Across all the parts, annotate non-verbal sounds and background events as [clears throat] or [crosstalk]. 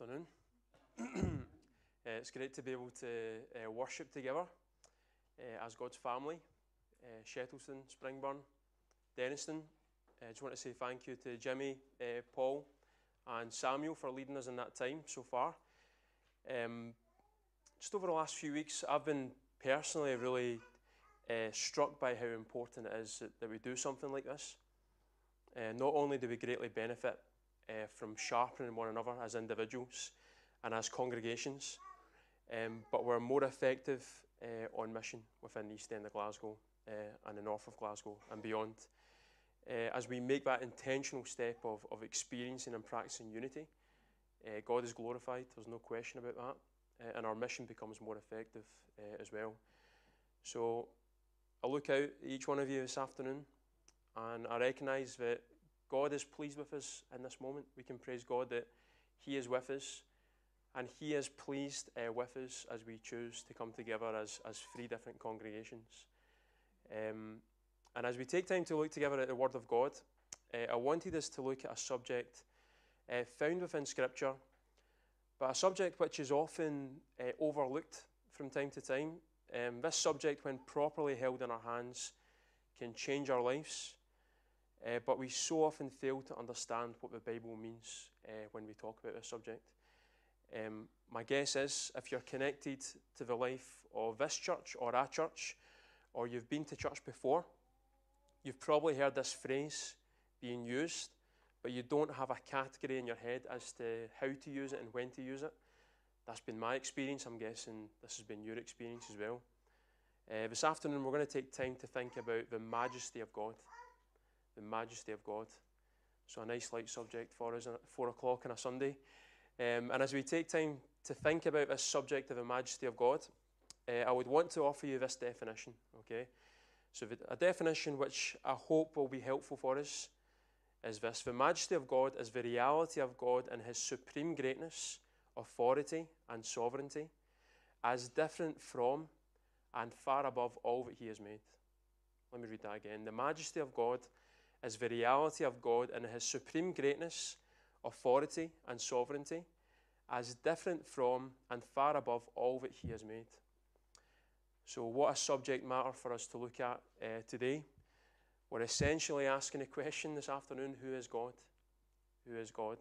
afternoon. [clears throat] uh, it's great to be able to uh, worship together uh, as God's family. Uh, Shettleston, Springburn, Dennistoun. I just want to say thank you to Jimmy, uh, Paul, and Samuel for leading us in that time so far. Um, just over the last few weeks, I've been personally really uh, struck by how important it is that, that we do something like this. not only do we greatly benefit uh, from sharpening one another as individuals and as congregations, um, but we're more effective uh, on mission within the East End of Glasgow uh, and the north of Glasgow and beyond. Uh, as we make that intentional step of, of experiencing and practicing unity, uh, God is glorified, there's no question about that, and our mission becomes more effective as well. So I look out at each one of you this afternoon and I recognise that God is pleased with us in this moment. We can praise God that He is with us and He is pleased uh, with us as we choose to come together as, as three different congregations. Um, and as we take time to look together at the Word of God, uh, I wanted us to look at a subject uh, found within Scripture, but a subject which is often uh, overlooked from time to time. Um, this subject, when properly held in our hands, can change our lives uh, but we so often fail to understand what the Bible means uh, when we talk about this subject. Um, my guess is if you're connected to the life of this church or our church, or you've been to church before, you've probably heard this phrase being used, but you don't have a category in your head as to how to use it and when to use it. That's been my experience. I'm guessing this has been your experience as well. Uh, this afternoon, we're going to take time to think about the majesty of God the majesty of God. So, a nice light subject for us at four o'clock on a Sunday. Um, and as we take time to think about this subject of the majesty of God, uh, I would want to offer you this definition, okay? So, a definition which I hope will be helpful for us is this The majesty of God is the reality of God and His supreme greatness, authority, and sovereignty, as different from and far above all that He has made. Let me read that again. The majesty of God is the reality of God and his supreme greatness, authority, and sovereignty, as different from and far above all that he has made. So, what a subject matter for us to look at uh, today. We're essentially asking a question this afternoon who is God? Who is God?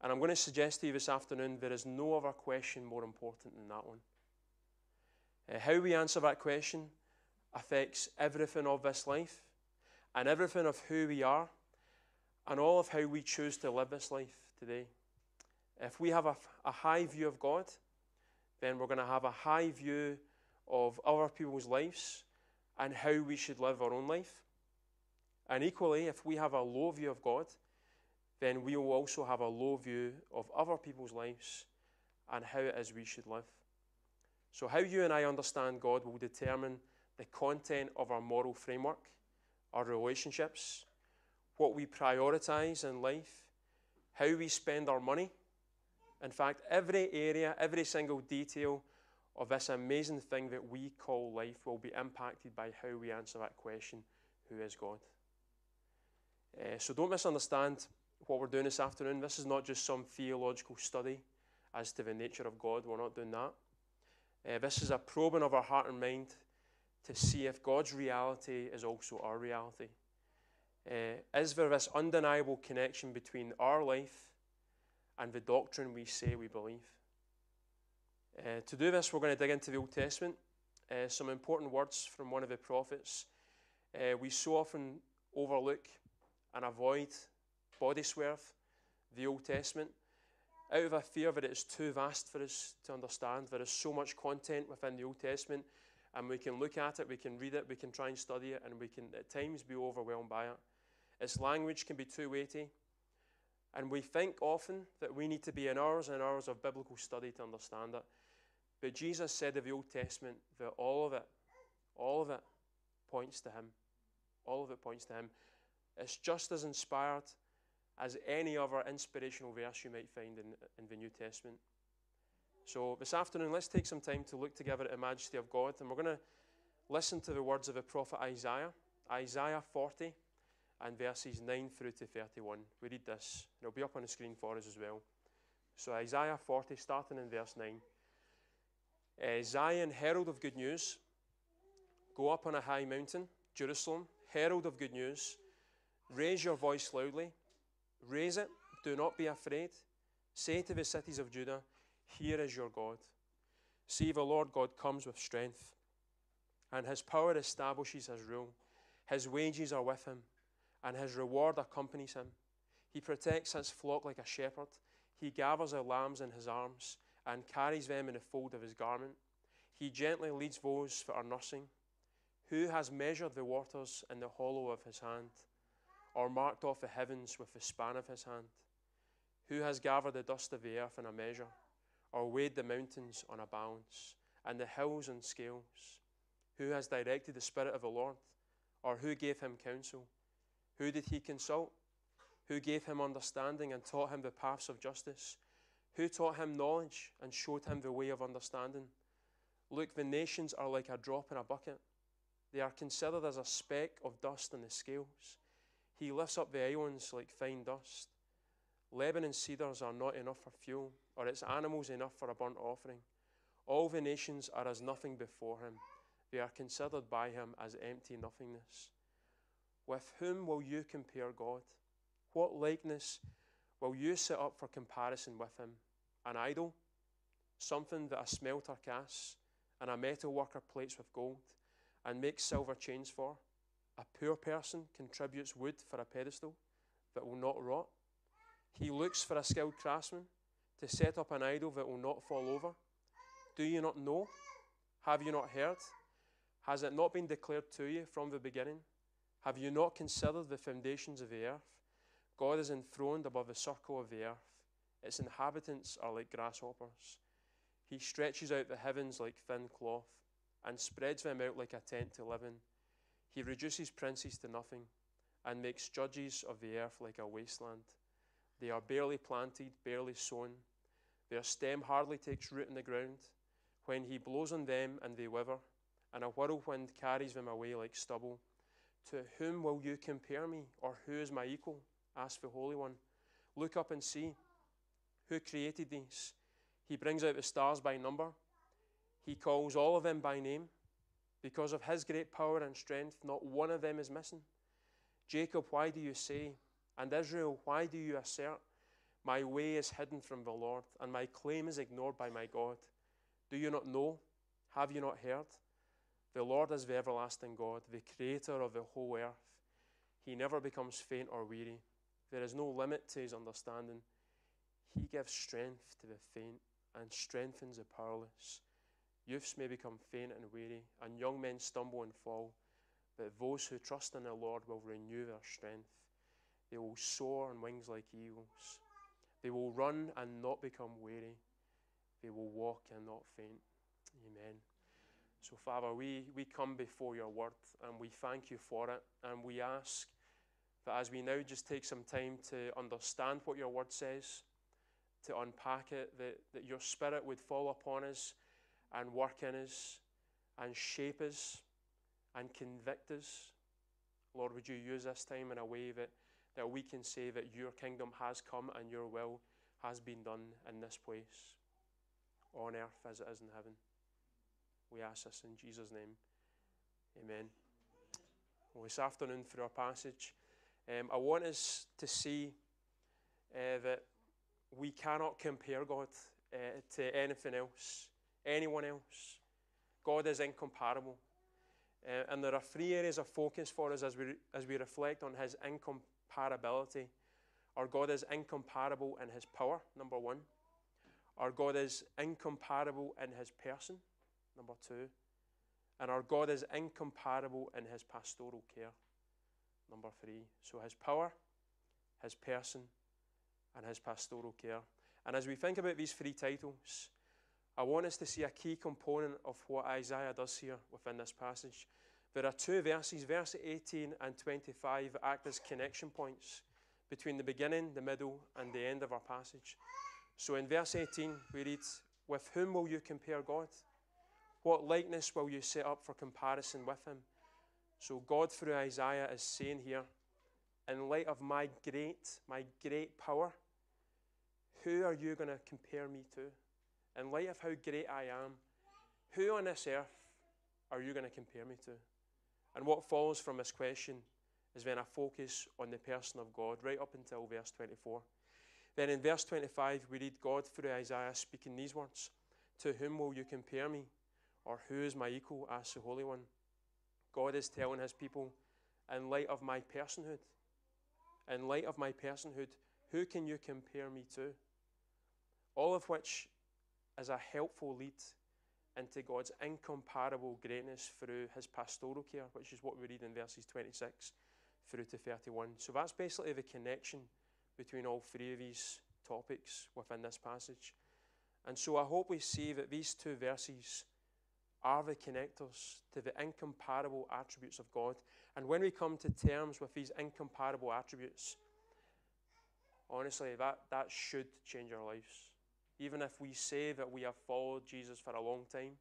And I'm going to suggest to you this afternoon there is no other question more important than that one. Uh, how we answer that question affects everything of this life and everything of who we are and all of how we choose to live this life today. If we have a, a high view of God, then we're going to have a high view of other people's lives and how we should live our own life. And equally, if we have a low view of God, then we will also have a low view of other people's lives and how it is we should live. So, how you and I understand God will determine the content of our moral framework our relationships, what we prioritize in life, how we spend our money. In fact, every area, every single detail of this amazing thing that we call life will be impacted by how we answer that question who is God? Uh, so don't misunderstand what we're doing this afternoon. This is not just some theological study as to the nature of God. We're not doing that. Uh, this is a probing of our heart and mind to see if God's reality is also our reality. Uh, is there this undeniable connection between our life and the doctrine we say we believe? Uh, to do this, we're going to dig into the Old Testament. Uh, some important words from one of the prophets. Uh, we so often overlook and avoid body swerve, the Old Testament, out of a fear that it is too vast for us to understand. There is so much content within the Old Testament and we can look at it, we can read it, we can try and study it, and we can at times be overwhelmed by it. Its language can be too weighty. And we think often that we need to be in hours and hours of biblical study to understand it. But Jesus said of the Old Testament that all of it, all of it points to Him. All of it points to Him. It's just as inspired as any other inspirational verse you might find in, in the New Testament. So this afternoon, let's take some time to look together at the majesty of God, and we're going to listen to the words of the prophet Isaiah, Isaiah 40 and verses 9 through to 31. We read this, and it'll be up on the screen for us as well. So, Isaiah 40, starting in verse 9. Uh, Zion, herald of good news, go up on a high mountain. Jerusalem, herald of good news, raise your voice loudly. Raise it, do not be afraid. Say to the cities of Judah, Here is your God. See, the Lord God comes with strength, and his power establishes his rule. His wages are with him, and his reward accompanies him. He protects his flock like a shepherd. He gathers the lambs in his arms and carries them in the fold of his garment. He gently leads those that are nursing. Who has measured the waters in the hollow of his hand, or marked off the heavens with the span of his hand? Who has gathered the dust of the earth in a measure, or weighed the mountains on a balance, and the hills on scales? Who has directed the Spirit of the Lord, or who gave him counsel? Who did he consult? Who gave him understanding and taught him the paths of justice? Who taught him knowledge and showed him the way of understanding? Look, the nations are like a drop in a bucket. They are considered as a speck of dust in the scales. He lifts up the islands like fine dust. Lebanon cedars are not enough for fuel, or its animals enough for a burnt offering. All the nations are as nothing before him. They are considered by him as empty nothingness. With whom will you compare God? What likeness will you set up for comparison with him? An idol? Something that a smelter casts and a metal worker plates with gold and makes silver chains for? A poor person contributes wood for a pedestal that will not rot. He looks for a skilled craftsman to set up an idol that will not fall over. Do you not know? Have you not heard? Has it not been declared to you from the beginning? Have you not considered the foundations of the earth? God is enthroned above the circle of the earth. Its inhabitants are like grasshoppers. He stretches out the heavens like thin cloth and spreads them out like a tent to live in. He reduces princes to nothing and makes judges of the earth like a wasteland. They are barely planted, barely sown. Their stem hardly takes root in the ground. When he blows on them and they wither, and a whirlwind carries them away like stubble. To whom will you compare me, or who is my equal? asked the Holy One. Look up and see. Who created these? He brings out the stars by number. He calls all of them by name. Because of his great power and strength, not one of them is missing. Jacob, why do you say? And Israel, why do you assert? My way is hidden from the Lord, and my claim is ignored by my God. Do you not know? Have you not heard? The Lord is the everlasting God, the creator of the whole earth. He never becomes faint or weary. There is no limit to his understanding. He gives strength to the faint and strengthens the powerless. Youths may become faint and weary, and young men stumble and fall, but those who trust in the Lord will renew their strength. They will soar on wings like eagles. They will run and not become weary. They will walk and not faint. Amen. So, Father, we, we come before your word and we thank you for it. And we ask that as we now just take some time to understand what your word says, to unpack it, that, that your spirit would fall upon us and work in us and shape us and convict us. Lord, would you use this time in a way that, that we can say that your kingdom has come and your will has been done in this place, on earth as it is in heaven. We ask this in Jesus' name. Amen. Well, this afternoon, through our passage, um, I want us to see uh, that we cannot compare God uh, to anything else, anyone else. God is incomparable. Uh, and there are three areas of focus for us as we, as we reflect on his incomparability. Our God is incomparable in his power, number one. Our God is incomparable in his person, number two. And our God is incomparable in his pastoral care, number three. So his power, his person, and his pastoral care. And as we think about these three titles, I want us to see a key component of what Isaiah does here within this passage. There are two verses, verse 18 and 25, that act as connection points between the beginning, the middle, and the end of our passage. So in verse 18, we read, With whom will you compare God? What likeness will you set up for comparison with him? So God, through Isaiah, is saying here, in light of my great, my great power, who are you going to compare me to? In light of how great I am, who on this earth are you going to compare me to? And what follows from this question is when I focus on the person of God, right up until verse 24. Then in verse 25, we read God through Isaiah speaking these words To whom will you compare me? Or who is my equal? asks the Holy One. God is telling his people, in light of my personhood, in light of my personhood, who can you compare me to? All of which is a helpful lead into God's incomparable greatness through his pastoral care, which is what we read in verses 26 through to 31. So that's basically the connection between all three of these topics within this passage. And so I hope we see that these two verses are the connectors to the incomparable attributes of God. And when we come to terms with these incomparable attributes, honestly, that, that should change our lives. Even if we say that we have followed Jesus for a long time,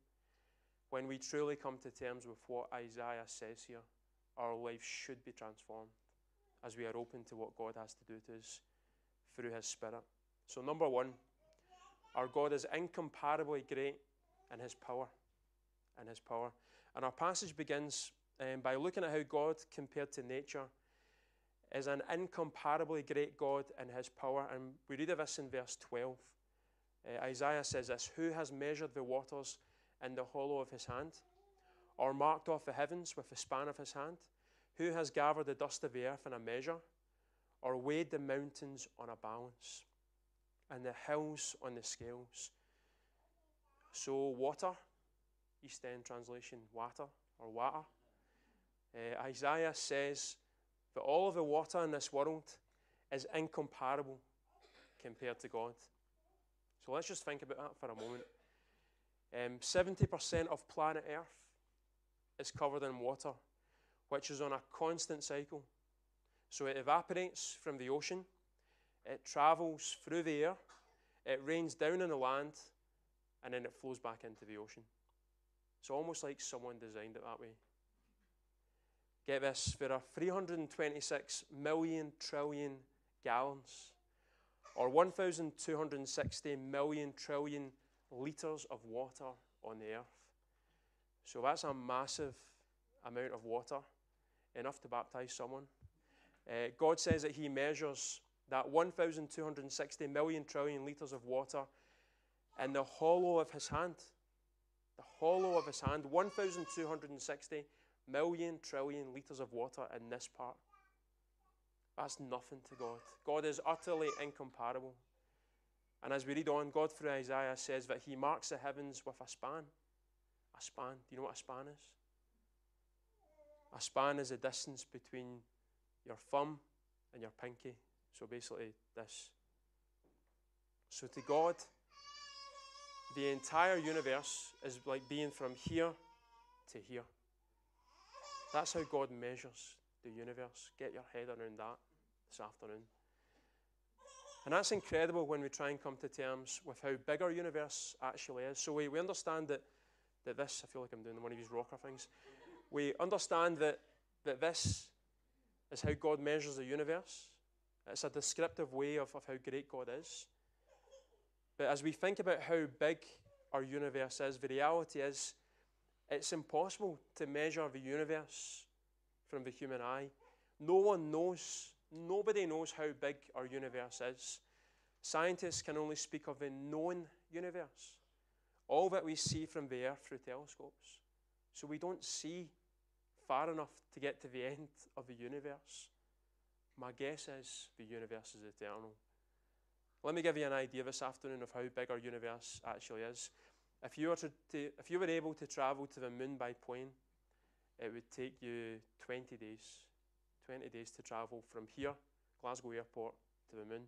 when we truly come to terms with what Isaiah says here, our life should be transformed as we are open to what God has to do to us through His Spirit. So, number one, our God is incomparably great in His power. In His power. And our passage begins um, by looking at how God, compared to nature, is an incomparably great God in His power. And we read of this in verse 12. Uh, Isaiah says this Who has measured the waters in the hollow of his hand, or marked off the heavens with the span of his hand? Who has gathered the dust of the earth in a measure, or weighed the mountains on a balance, and the hills on the scales? So, water, East End translation, water or water. Uh, Isaiah says that all of the water in this world is incomparable compared to God. So let's just think about that for a moment. Um, 70% of planet Earth is covered in water, which is on a constant cycle. So it evaporates from the ocean, it travels through the air, it rains down on the land, and then it flows back into the ocean. It's almost like someone designed it that way. Get this there are 326 million trillion gallons or 1,260 million trillion litres of water on the earth. So that's a massive amount of water, enough to baptize someone. Uh, God says that He measures that 1,260 million trillion litres of water in the hollow of His hand. The hollow of His hand, 1,260 million trillion litres of water in this part. That's nothing to God. God is utterly incomparable. And as we read on, God through Isaiah says that He marks the heavens with a span. A span. Do you know what a span is? A span is the distance between your thumb and your pinky. So basically, this. So to God, the entire universe is like being from here to here. That's how God measures the universe. Get your head around that this afternoon. And that's incredible when we try and come to terms with how big our universe actually is. So we, we understand that, that this, I feel like I'm doing one of these rocker things. We understand that, that this is how God measures the universe. It's a descriptive way of, of how great God is. But as we think about how big our universe is, the reality is it's impossible to measure the universe from the human eye. No one knows Nobody knows how big our universe is. Scientists can only speak of the known universe, all that we see from the Earth through telescopes. So we don't see far enough to get to the end of the universe. My guess is the universe is eternal. Let me give you an idea this afternoon of how big our universe actually is. If you were, to, to, if you were able to travel to the moon by plane, it would take you 20 days 20 days to travel from here, Glasgow Airport, to the moon.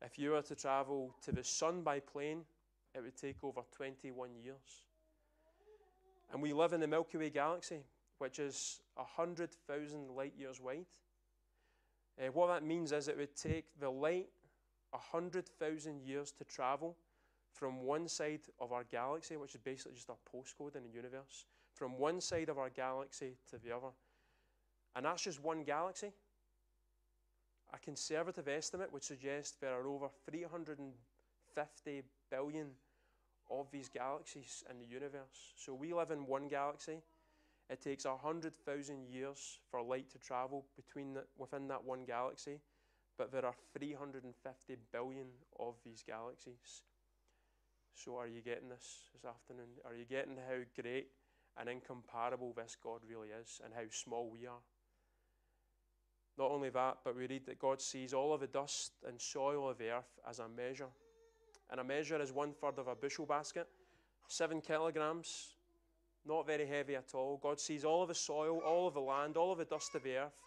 If you were to travel to the sun by plane, it would take over 21 years. And we live in the Milky Way galaxy, which is 100,000 light years wide. Uh, what that means is it would take the light 100,000 years to travel from one side of our galaxy, which is basically just a postcode in the universe, from one side of our galaxy to the other. And that's just one galaxy. a conservative estimate would suggest there are over 350 billion of these galaxies in the universe. So we live in one galaxy. It takes 100,000 years for light to travel between the, within that one galaxy, but there are 350 billion of these galaxies. So, are you getting this this afternoon? Are you getting how great and incomparable this God really is and how small we are? Not only that, but we read that God sees all of the dust and soil of the earth as a measure. And a measure is one third of a bushel basket, seven kilograms, not very heavy at all. God sees all of the soil, all of the land, all of the dust of the earth,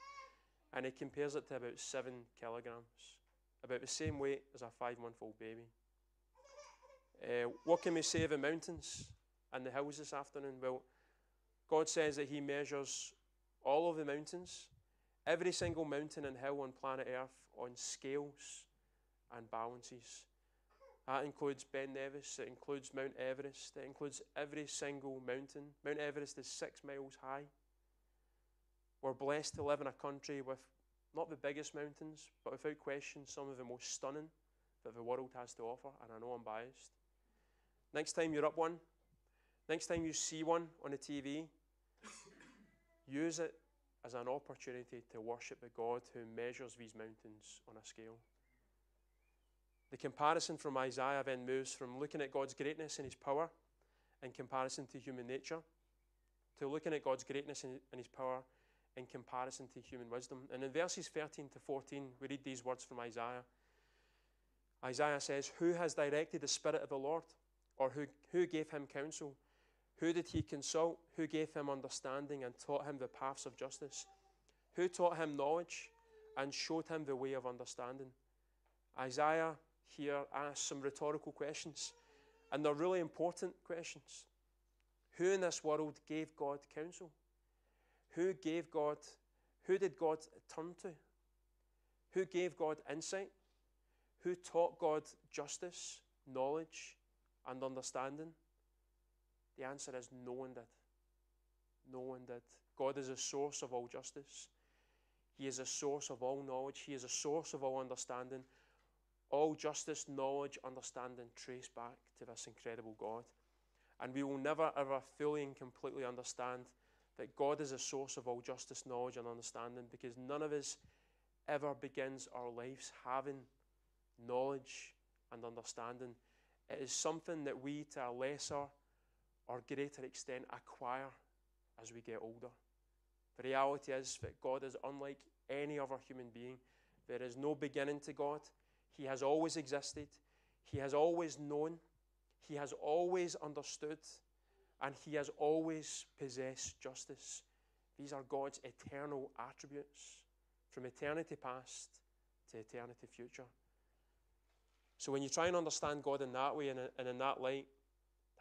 and He compares it to about seven kilograms, about the same weight as a five month old baby. Uh, what can we say of the mountains and the hills this afternoon? Well, God says that He measures all of the mountains, every single mountain and hill on planet Earth, on scales and balances. That includes Ben Nevis, it includes Mount Everest, it includes every single mountain. Mount Everest is six miles high. We're blessed to live in a country with not the biggest mountains, but without question, some of the most stunning that the world has to offer, and I know I'm biased. Next time you're up one, next time you see one on the TV, use it as an opportunity to worship the God who measures these mountains on a scale. The comparison from Isaiah then moves from looking at God's greatness and his power in comparison to human nature to looking at God's greatness and his power in comparison to human wisdom. And in verses 13 to 14, we read these words from Isaiah. Isaiah says, Who has directed the Spirit of the Lord? Or who, who gave him counsel? Who did he consult? Who gave him understanding and taught him the paths of justice? Who taught him knowledge and showed him the way of understanding? Isaiah here asks some rhetorical questions, and they're really important questions. Who in this world gave God counsel? Who gave God, who did God turn to? Who gave God insight? Who taught God justice, knowledge, and understanding? The answer is no one did. No one did. God is a source of all justice. He is a source of all knowledge. He is a source of all understanding. All justice, knowledge, understanding trace back to this incredible God. And we will never, ever fully and completely understand that God is a source of all justice, knowledge, and understanding because none of us ever begins our lives having knowledge and understanding. It is something that we, to a lesser or greater extent, acquire as we get older. The reality is that God is unlike any other human being. There is no beginning to God. He has always existed. He has always known. He has always understood and he has always possessed justice. These are God's eternal attributes from eternity past to eternity future. So when you try and understand God in that way and in that light,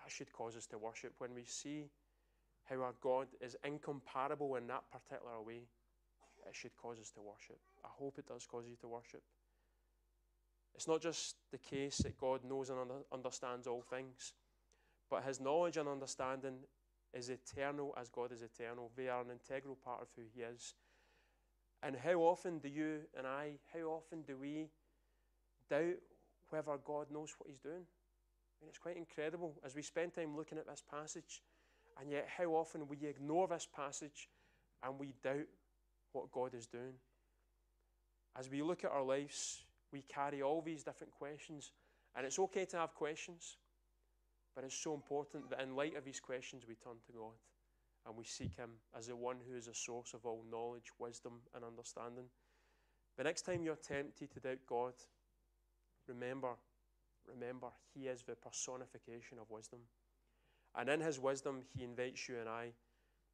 that should cause us to worship. When we see how our God is incomparable in that particular way, it should cause us to worship. I hope it does cause you to worship. It's not just the case that God knows and understands all things. But his knowledge and understanding is eternal as God is eternal. They are an integral part of who he is. And how often do you and I, how often do we doubt whether God knows what he's doing? Mean, it's quite incredible as we spend time looking at this passage, and yet how often we ignore this passage and we doubt what God is doing. As we look at our lives, we carry all these different questions, and it's okay to have questions. But it's so important that in light of these questions, we turn to God and we seek Him as the one who is a source of all knowledge, wisdom, and understanding. The next time you're tempted to doubt God, remember, remember, He is the personification of wisdom. And in His wisdom, He invites you and I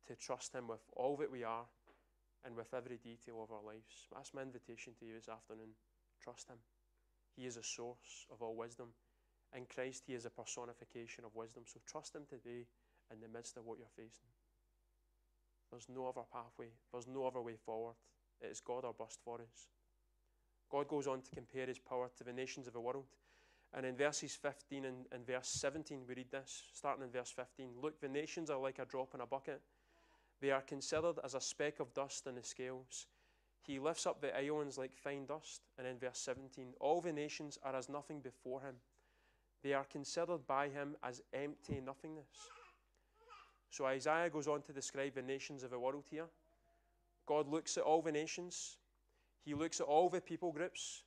to trust Him with all that we are and with every detail of our lives. That's my invitation to you this afternoon. Trust Him. He is a source of all wisdom. In Christ, He is a personification of wisdom. So trust Him today in the midst of what you're facing. There's no other pathway, there's no other way forward. It is God or bust for us. God goes on to compare His power to the nations of the world. And in verses 15 and, and verse 17, we read this, starting in verse 15 Look, the nations are like a drop in a bucket. They are considered as a speck of dust in the scales. He lifts up the islands like fine dust. And in verse 17, all the nations are as nothing before him. They are considered by him as empty nothingness. So Isaiah goes on to describe the nations of the world here. God looks at all the nations, He looks at all the people groups,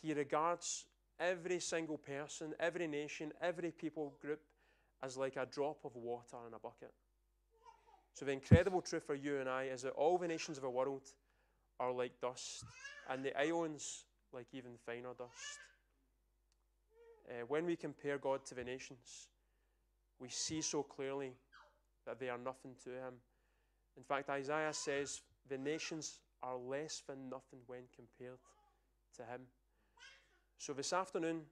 He regards every single person, every nation, every people group as like a drop of water in a bucket. So, the incredible truth for you and I is that all the nations of the world are like dust, and the islands like even finer dust. Uh, when we compare God to the nations, we see so clearly that they are nothing to Him. In fact, Isaiah says the nations are less than nothing when compared to Him. So this afternoon,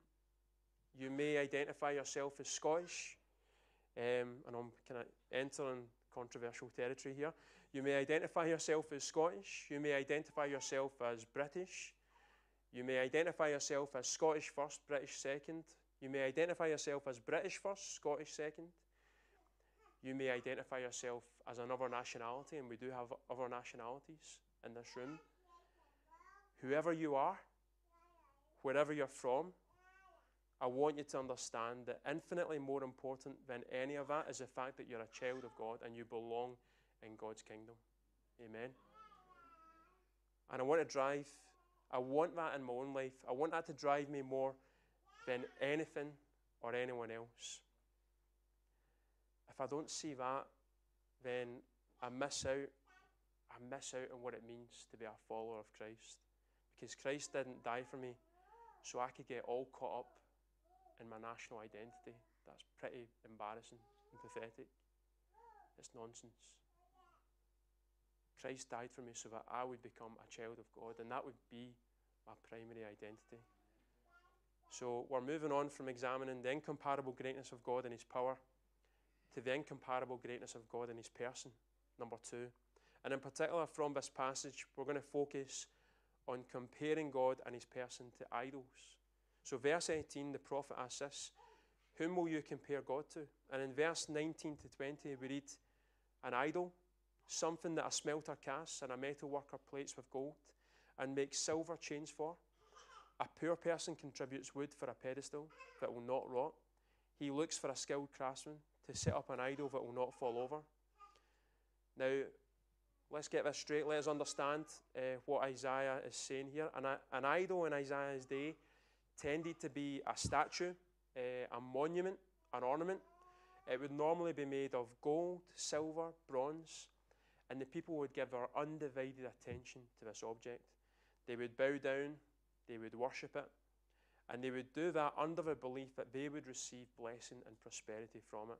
you may identify yourself as Scottish, um, and I'm kind of entering controversial territory here. You may identify yourself as Scottish. You may identify yourself as British. You may identify yourself as Scottish first, British second. You may identify yourself as British first, Scottish second. You may identify yourself as another nationality, and we do have other nationalities in this room. Whoever you are, wherever you're from, I want you to understand that infinitely more important than any of that is the fact that you're a child of God and you belong in God's kingdom. Amen. And I want to drive, I want that in my own life. I want that to drive me more than anything or anyone else. If I don't see that, then I miss out. I miss out on what it means to be a follower of Christ. Because Christ didn't die for me so I could get all caught up in my national identity. That's pretty embarrassing and pathetic. It's nonsense. Christ died for me so that I would become a child of God, and that would be my primary identity. So we're moving on from examining the incomparable greatness of God and His power to the incomparable greatness of God and His person, number two. And in particular, from this passage, we're going to focus on comparing God and His person to idols. So, verse 18, the prophet asks this Whom will you compare God to? And in verse 19 to 20, we read, An idol, something that a smelter casts and a metal worker plates with gold and makes silver chains for. A poor person contributes wood for a pedestal that will not rot. He looks for a skilled craftsman to set up an idol that will not fall over. Now, let's get this straight. Let us understand uh, what Isaiah is saying here. An, an idol in Isaiah's day tended to be a statue, uh, a monument, an ornament. It would normally be made of gold, silver, bronze, and the people would give their undivided attention to this object. They would bow down, they would worship it, and they would do that under the belief that they would receive blessing and prosperity from it.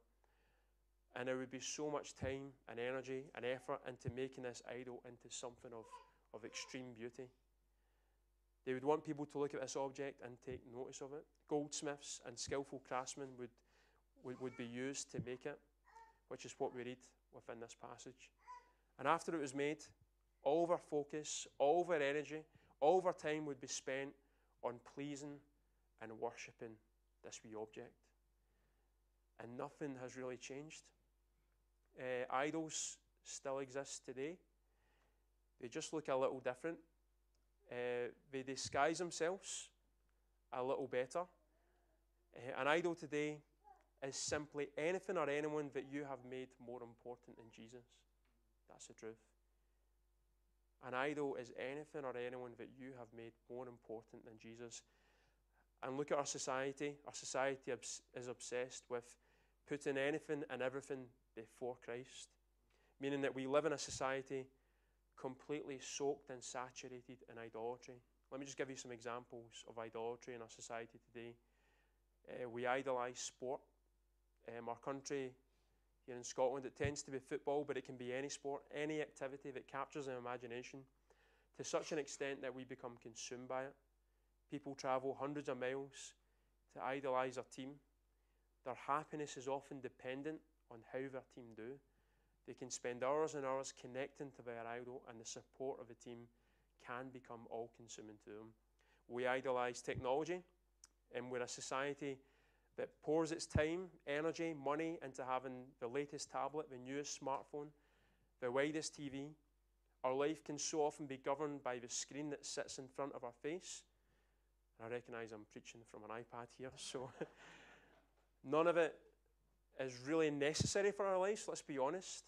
And there would be so much time and energy and effort into making this idol into something of, of extreme beauty. They would want people to look at this object and take notice of it. Goldsmiths and skillful craftsmen would, would, would be used to make it, which is what we read within this passage. And after it was made, all their focus, all their energy, all their time would be spent on pleasing and worshipping this wee object. And nothing has really changed. Uh, idols still exist today. They just look a little different. Uh, they disguise themselves a little better. Uh, an idol today is simply anything or anyone that you have made more important than Jesus. That's the truth. An idol is anything or anyone that you have made more important than Jesus. And look at our society. Our society is obsessed with putting anything and everything before Christ, meaning that we live in a society completely soaked and saturated in idolatry. Let me just give you some examples of idolatry in our society today. Uh, we idolize sport. Um, our country here in Scotland, it tends to be football, but it can be any sport, any activity that captures an imagination to such an extent that we become consumed by it. People travel hundreds of miles to idolize a team. Their happiness is often dependent on how their team do. They can spend hours and hours connecting to their idol, and the support of the team can become all consuming to them. We idolize technology, and we're a society that pours its time, energy, money into having the latest tablet, the newest smartphone, the widest TV, Our life can so often be governed by the screen that sits in front of our face. I recognize I'm preaching from an iPad here, [laughs] so none of it is really necessary for our lives, let's be honest.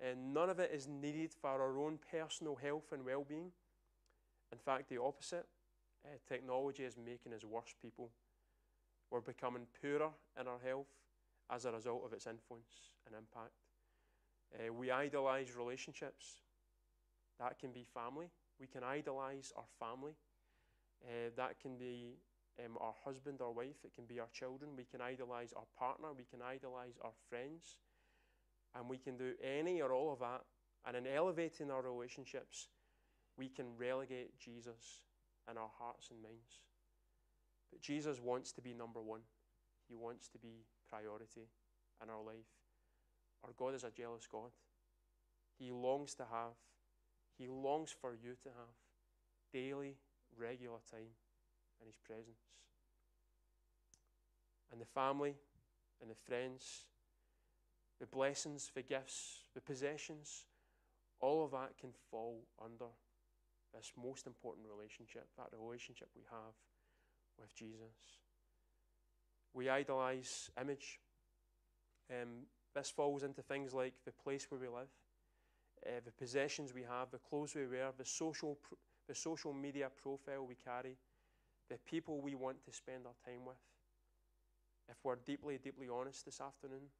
And none of it is needed for our own personal health and well being. In fact, the opposite. Uh, technology is making us worse people. We're becoming poorer in our health as a result of its influence and impact. Uh, we idolize relationships. That can be family. We can idolize our family. Uh, that can be um, our husband or wife. It can be our children. We can idolize our partner. We can idolize our friends. And we can do any or all of that. And in elevating our relationships, we can relegate Jesus in our hearts and minds. But Jesus wants to be number one, He wants to be priority in our life. Our God is a jealous God. He longs to have, He longs for you to have daily, regular time in His presence. And the family and the friends, the blessings, the gifts, the possessions, all of that can fall under this most important relationship, that relationship we have with Jesus. We idolize image. Um, this falls into things like the place where we live, uh, the possessions we have, the clothes we wear, the social, pr- the social media profile we carry, the people we want to spend our time with. If we're deeply, deeply honest this afternoon,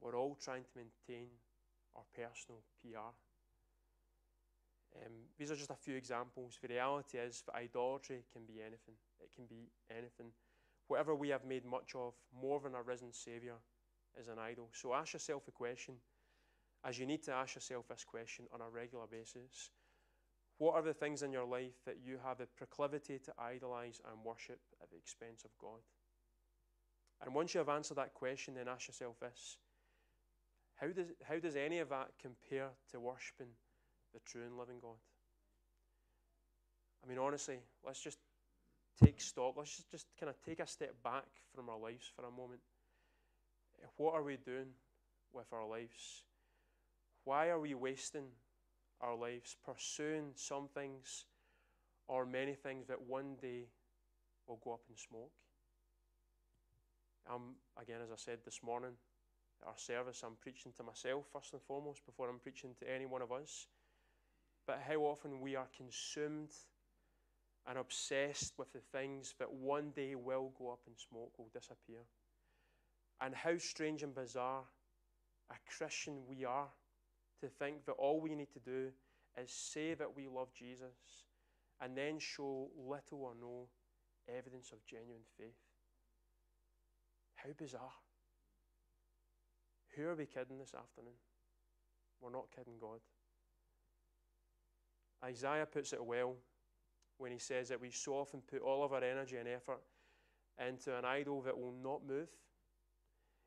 we're all trying to maintain our personal PR. Um, these are just a few examples. The reality is that idolatry can be anything. It can be anything. Whatever we have made much of, more than a risen Saviour, is an idol. So ask yourself a question, as you need to ask yourself this question on a regular basis. What are the things in your life that you have a proclivity to idolize and worship at the expense of God? And once you have answered that question, then ask yourself this How does, how does any of that compare to worshipping the true and living God? I mean, honestly, let's just take stock. Let's just, just kind of take a step back from our lives for a moment. What are we doing with our lives? Why are we wasting our lives pursuing some things or many things that one day will go up in smoke? Um, again, as I said this morning, our service, I'm preaching to myself first and foremost before I'm preaching to any one of us. But how often we are consumed and obsessed with the things that one day will go up in smoke, will disappear. And how strange and bizarre a Christian we are to think that all we need to do is say that we love Jesus and then show little or no evidence of genuine faith. How bizarre. Who are we kidding this afternoon? We're not kidding God. Isaiah puts it well when he says that we so often put all of our energy and effort into an idol that will not move,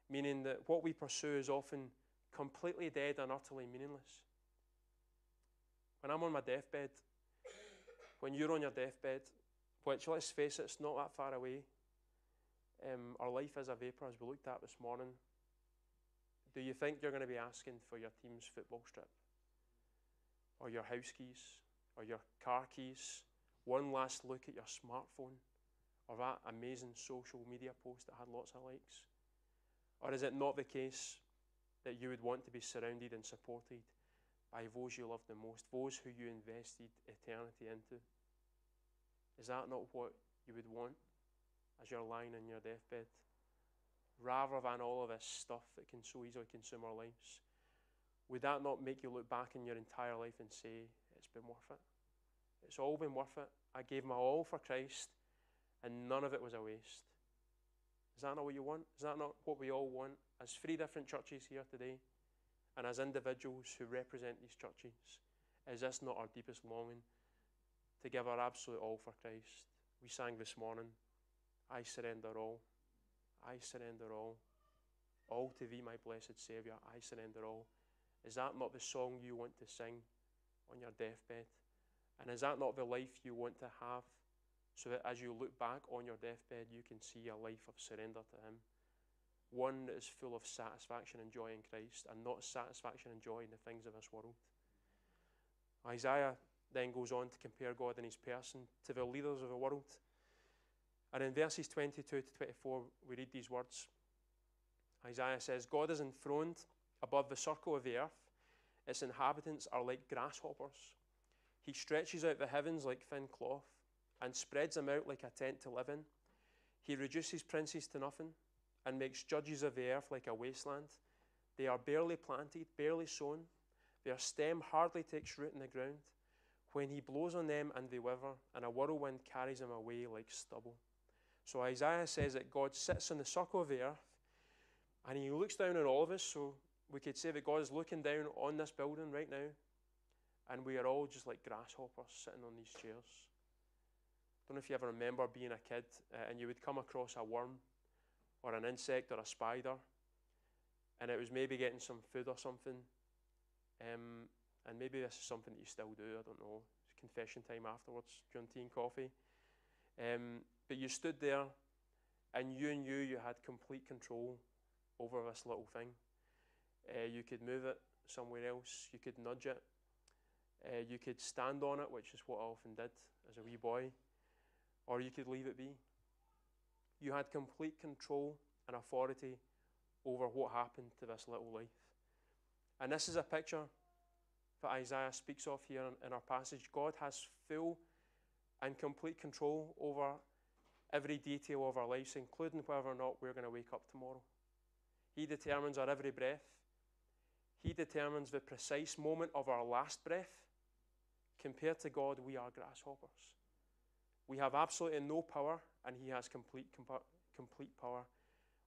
meaning that what we pursue is often completely dead and utterly meaningless. When I'm on my deathbed, when you're on your deathbed, which let's face it, it's not that far away. Um, our life is a vapour, as we looked at this morning. Do you think you're going to be asking for your team's football strip? Or your house keys? Or your car keys? one last look at your smartphone or that amazing social media post that had lots of likes? Or is it not the case that you would want to be surrounded and supported by those you love the most, those who you invested eternity into? Is that not what you would want as you're lying in your deathbed? Rather than all of this stuff that can so easily consume our lives, would that not make you look back in your entire life and say, it's been worth it? It's all been worth it. I gave my all for Christ, and none of it was a waste. Is that not what you want? Is that not what we all want? As three different churches here today, and as individuals who represent these churches, is this not our deepest longing to give our absolute all for Christ? We sang this morning, I surrender all. I surrender all. All to thee, my blessed Saviour, I surrender all. Is that not the song you want to sing on your deathbed? And is that not the life you want to have? So that as you look back on your deathbed, you can see a life of surrender to Him. One that is full of satisfaction and joy in Christ, and not satisfaction and joy in the things of this world. Isaiah then goes on to compare God and his person to the leaders of the world. And in verses 22 to 24, we read these words Isaiah says, God is enthroned above the circle of the earth, its inhabitants are like grasshoppers. He stretches out the heavens like thin cloth and spreads them out like a tent to live in. He reduces princes to nothing and makes judges of the earth like a wasteland. They are barely planted, barely sown. Their stem hardly takes root in the ground. When he blows on them and they wither, and a whirlwind carries them away like stubble. So Isaiah says that God sits on the circle of the earth and he looks down on all of us. So we could say that God is looking down on this building right now, and we are all just like grasshoppers sitting on these chairs. I Don't know if you ever remember being a kid uh, and you would come across a worm or an insect or a spider, and it was maybe getting some food or something. Um, and maybe this is something that you still do, I don't know. It's confession time afterwards, during tea and coffee. Um, but you stood there and you knew you had complete control over this little thing. Uh, you could move it somewhere else, you could nudge it, uh, you could stand on it, which is what I often did as a wee boy, or you could leave it be. You had complete control and authority over what happened to this little life. And this is a picture that Isaiah speaks of here in, in our passage. God has full and complete control over every detail of our lives, including whether or not we're going to wake up tomorrow. He determines our every breath. He determines the precise moment of our last breath. Compared to God, we are grasshoppers. We have absolutely no power, and He has complete, complete power.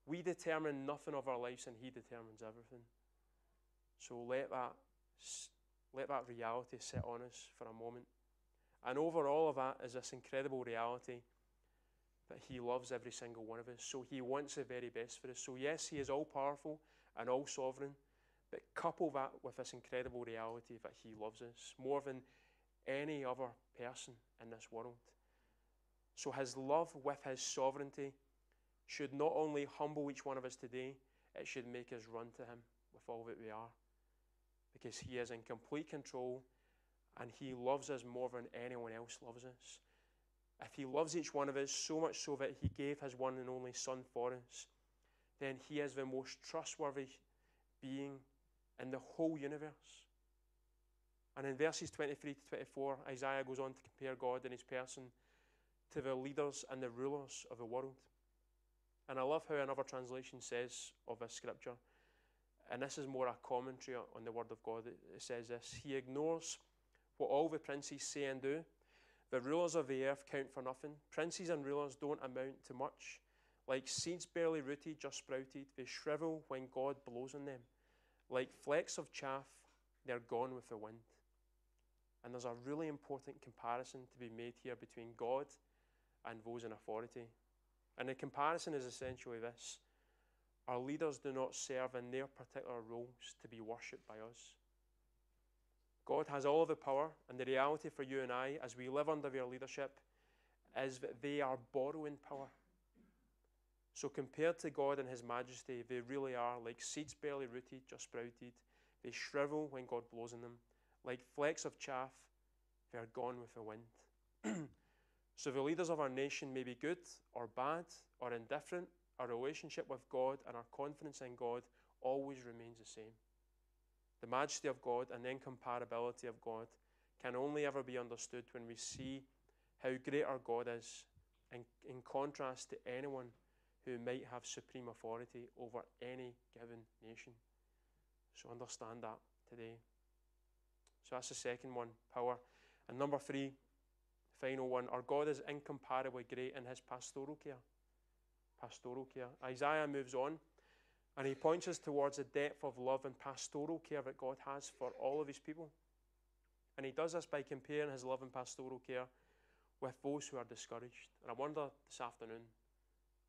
We determine nothing of our lives, and He determines everything. So let that, let that reality sit on us for a moment. And over all of that is this incredible reality that He loves every single one of us. So He wants the very best for us. So, yes, He is all powerful and all sovereign, but couple that with this incredible reality that He loves us more than any other person in this world. So, His love with His sovereignty should not only humble each one of us today, it should make us run to Him with all that we are. Because He is in complete control and He loves us more than anyone else loves us if He loves each one of us so much so that He gave His one and only Son for us, then He is the most trustworthy being in the whole universe. And in verses 23 to 24, Isaiah goes on to compare God in His person to the leaders and the rulers of the world. And I love how another translation says of this scripture, and this is more a commentary on the Word of God. It says this He ignores what all the princes say and do the rulers of the earth count for nothing. Princes and rulers don't amount to much. Like seeds barely rooted, just sprouted, they shrivel when God blows on them. Like flecks of chaff, they're gone with the wind. And there's a really important comparison to be made here between God and those in authority. And the comparison is essentially this our leaders do not serve in their particular roles to be worshipped by us. God has all the power, and the reality for you and I, as we live under their leadership, is that they are borrowing power. So, compared to God and His majesty, they really are like seeds barely rooted, just sprouted. They shrivel when God blows on them. Like flecks of chaff, they are gone with the wind. [clears throat] so, the leaders of our nation may be good or bad or indifferent. Our relationship with God and our confidence in God always remains the same. The majesty of God and the incomparability of God can only ever be understood when we see how great our God is in, in contrast to anyone who might have supreme authority over any given nation. So understand that today. So that's the second one power. And number three, final one our God is incomparably great in his pastoral care. Pastoral care. Isaiah moves on and he points us towards the depth of love and pastoral care that God has for all of his people. And he does this by comparing his love and pastoral care with those who are discouraged. And I wonder this afternoon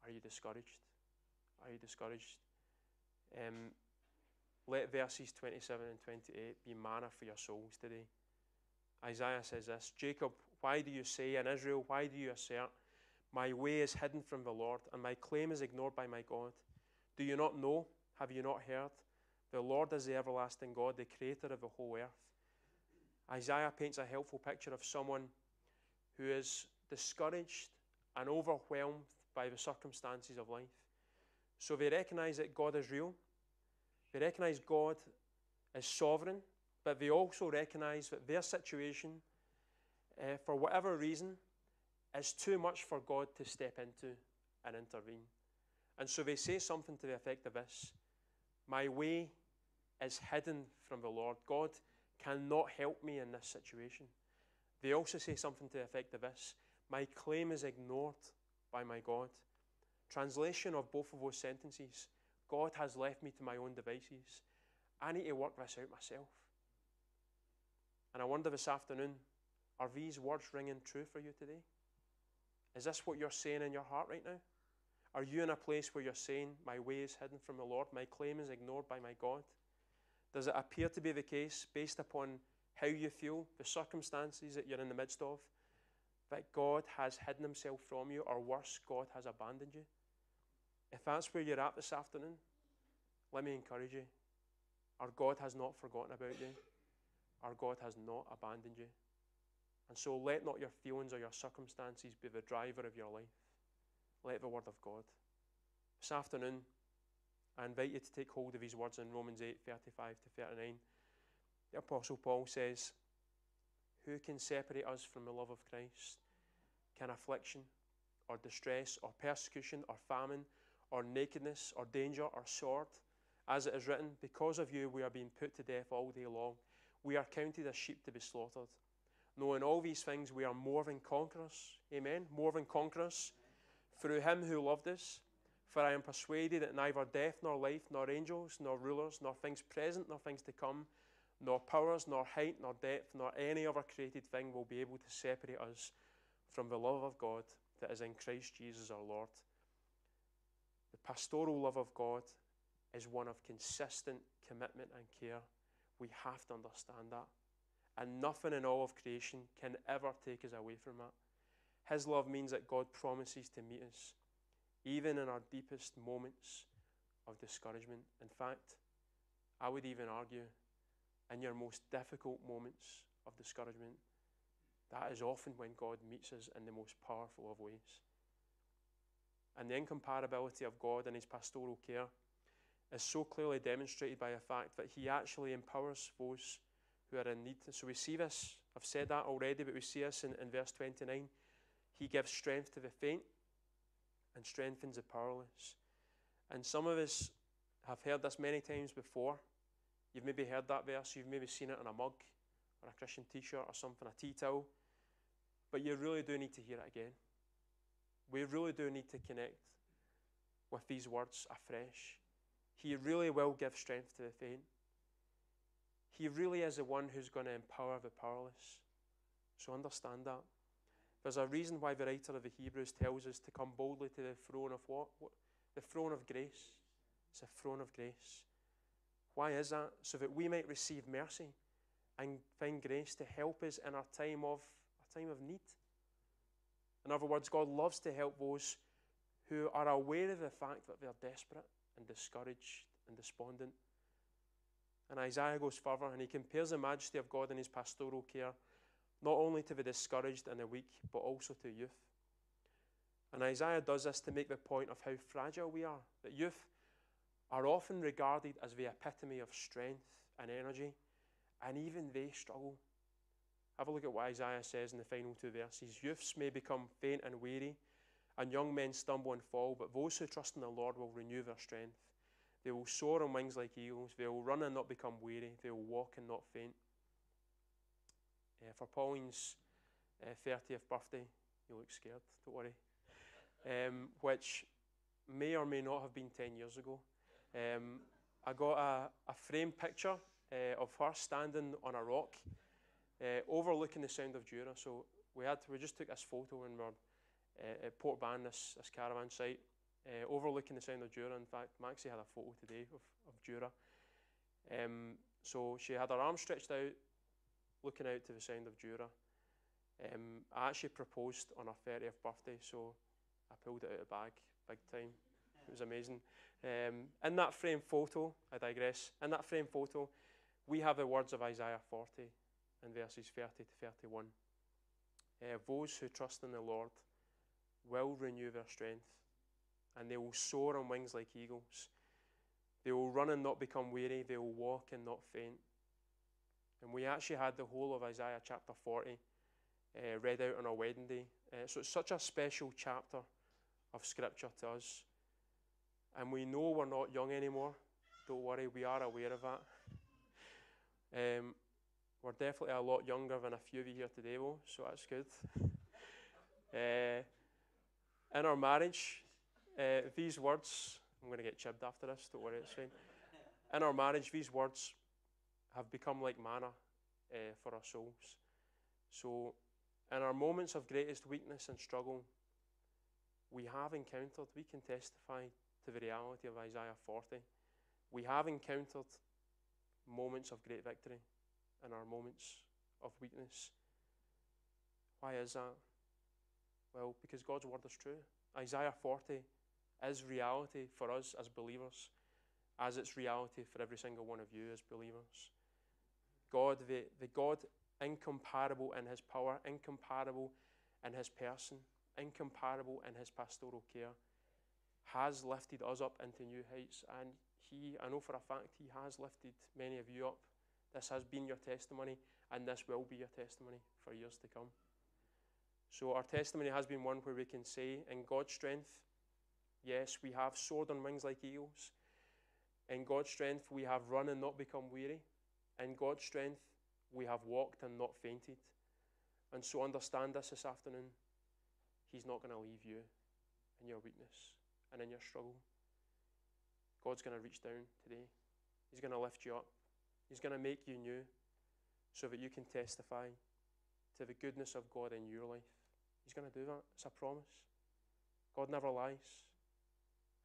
are you discouraged? Are you discouraged? Um, let verses 27 and 28 be manna for your souls today. Isaiah says this Jacob, why do you say, and Israel, why do you assert, My way is hidden from the Lord, and my claim is ignored by my God? Do you not know? Have you not heard? The Lord is the everlasting God, the creator of the whole earth. Isaiah paints a helpful picture of someone who is discouraged and overwhelmed by the circumstances of life. So they recognize that God is real, they recognize God is sovereign, but they also recognize that their situation, uh, for whatever reason, is too much for God to step into and intervene. And so they say something to the effect of this My way is hidden from the Lord. God cannot help me in this situation. They also say something to the effect of this My claim is ignored by my God. Translation of both of those sentences God has left me to my own devices. I need to work this out myself. And I wonder this afternoon are these words ringing true for you today? Is this what you're saying in your heart right now? Are you in a place where you're saying, My way is hidden from the Lord, my claim is ignored by my God? Does it appear to be the case based upon how you feel, the circumstances that you're in the midst of, that God has hidden himself from you, or worse, God has abandoned you? If that's where you're at this afternoon, let me encourage you. Our God has not forgotten about you. Our God has not abandoned you. And so let not your feelings or your circumstances be the driver of your life. Let the Word of God. This afternoon, I invite you to take hold of these words in Romans 8 35 to 39. The Apostle Paul says, Who can separate us from the love of Christ? Can affliction, or distress, or persecution, or famine, or nakedness, or danger, or sword? As it is written, Because of you we are being put to death all day long. We are counted as sheep to be slaughtered. No, in all these things we are more than conquerors. Amen. More than conquerors through him who loved us. For I am persuaded that neither death, nor life, nor angels, nor rulers, nor things present, nor things to come, nor powers, nor height, nor depth, nor any other created thing will be able to separate us from the love of God that is in Christ Jesus our Lord. The pastoral love of God is one of consistent commitment and care. We have to understand that. And nothing in all of creation can ever take us away from that. His love means that God promises to meet us, even in our deepest moments of discouragement. In fact, I would even argue, in your most difficult moments of discouragement, that is often when God meets us in the most powerful of ways. And the incomparability of God and His pastoral care is so clearly demonstrated by the fact that He actually empowers those who are in need. So we see this, I've said that already, but we see this in, in verse 29. He gives strength to the faint and strengthens the powerless. And some of us have heard this many times before. You've maybe heard that verse, you've maybe seen it on a mug or a Christian t shirt or something, a tea towel. But you really do need to hear it again. We really do need to connect with these words afresh. He really will give strength to the faint. He really is the one who's going to empower the powerless. So understand that. There's a reason why the writer of the Hebrews tells us to come boldly to the throne of what? what? The throne of grace. It's a throne of grace. Why is that? So that we might receive mercy and find grace to help us in our time of a time of need. In other words, God loves to help those who are aware of the fact that they're desperate and discouraged and despondent. And Isaiah goes further and he compares the majesty of God in his pastoral care not only to the discouraged and the weak, but also to youth. And Isaiah does this to make the point of how fragile we are, that youth are often regarded as the epitome of strength and energy, and even they struggle. Have a look at what Isaiah says in the final two verses. Youths may become faint and weary, and young men stumble and fall, but those who trust in the Lord will renew their strength. They will soar on wings like eagles. They will run and not become weary. They will walk and not faint. Uh, for Pauline's uh, 30th birthday, you look scared, don't worry, um, which may or may not have been 10 years ago. Um, I got a, a framed picture uh, of her standing on a rock overlooking the Sound of Jura. So we had to, we just took this photo and we're uh, at Portban, this, this caravan site, uh, overlooking the Sound of Jura. In fact, Maxie had a photo today of, of Jura. Um, so she had her arms stretched out, looking out to the Sound of Jura. Um, I actually proposed on her 30th birthday, so I pulled it out of the bag big time. It was amazing. Um, in that frame photo, I digress, in that frame photo, we have the words of Isaiah 40 in verses 30 to 31. Uh, those who trust in the Lord will renew their strength, and they will soar on wings like eagles. They will run and not become weary, they will walk and not faint. And we actually had the whole of Isaiah chapter 40 uh, read out on our wedding day. Uh, so it's such a special chapter of Scripture to us. And we know we're not young anymore. Don't worry, we are aware of that. Um, we're definitely a lot younger than a few of you here today, though, so that's good. [laughs] uh, in our marriage, uh, these words, I'm going to get chibbed after this, don't worry, it's fine. In our marriage, these words have become like manna uh, for our souls. So, in our moments of greatest weakness and struggle, we have encountered, we can testify to the reality of Isaiah 40. We have encountered moments of great victory in our moments of weakness. Why is that? Well, because God's word is true. Isaiah 40 is reality for us as believers, as it's reality for every single one of you as believers. God, the, the God incomparable in his power, incomparable in his person, incomparable in his pastoral care, has lifted us up into new heights. And he, I know for a fact, he has lifted many of you up. This has been your testimony, and this will be your testimony for years to come. So, our testimony has been one where we can say, in God's strength, yes, we have soared on wings like eagles. In God's strength, we have run and not become weary. In God's strength, we have walked and not fainted. And so, understand this this afternoon. He's not going to leave you in your weakness and in your struggle. God's going to reach down today. He's going to lift you up. He's going to make you new so that you can testify to the goodness of God in your life. He's going to do that. It's a promise. God never lies.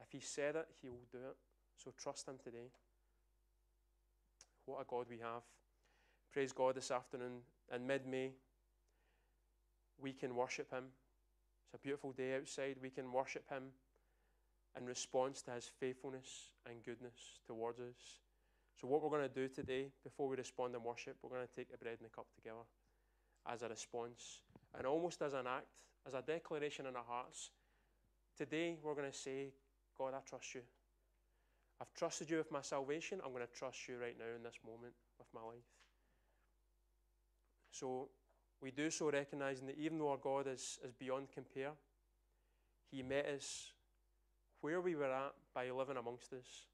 If He said it, He will do it. So trust Him today. What a God we have. Praise God this afternoon in mid May. We can worship Him. It's a beautiful day outside. We can worship Him in response to His faithfulness and goodness towards us. So, what we're going to do today, before we respond in worship, we're going to take the bread and the cup together as a response and almost as an act, as a declaration in our hearts. Today, we're going to say, God, I trust you. I've trusted you with my salvation. I'm going to trust you right now in this moment of my life. So, we do so recognizing that even though our God is, is beyond compare, He met us where we were at by living amongst us,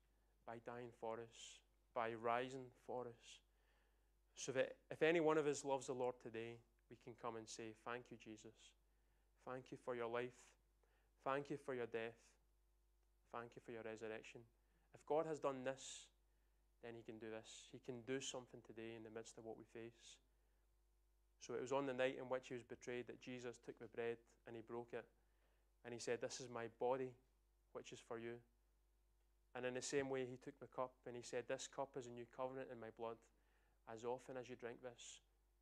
by dying for us, by rising for us. So that if any one of us loves the Lord today, we can come and say, Thank you, Jesus. Thank you for your life. Thank you for your death. Thank you for your resurrection. If God has done this, then He can do this. He can do something today in the midst of what we face. So it was on the night in which He was betrayed that Jesus took the bread and He broke it. And He said, This is my body, which is for you. And in the same way, he took the cup and he said, This cup is a new covenant in my blood. As often as you drink this,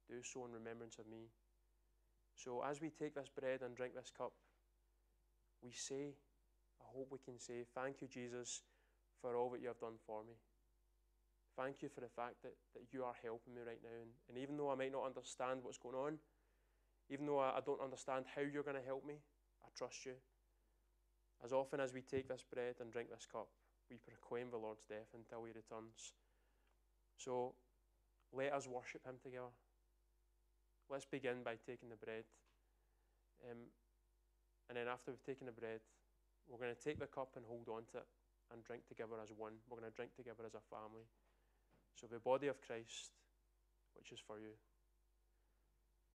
do so in remembrance of me. So as we take this bread and drink this cup, we say, I hope we can say, Thank you, Jesus, for all that you have done for me. Thank you for the fact that, that you are helping me right now. And, and even though I might not understand what's going on, even though I, I don't understand how you're going to help me, I trust you. As often as we take this bread and drink this cup, we proclaim the Lord's death until he returns. So let us worship him together. Let's begin by taking the bread. Um, and then after we've taken the bread, we're going to take the cup and hold on to it and drink together as one. We're going to drink together as a family. So the body of Christ, which is for you.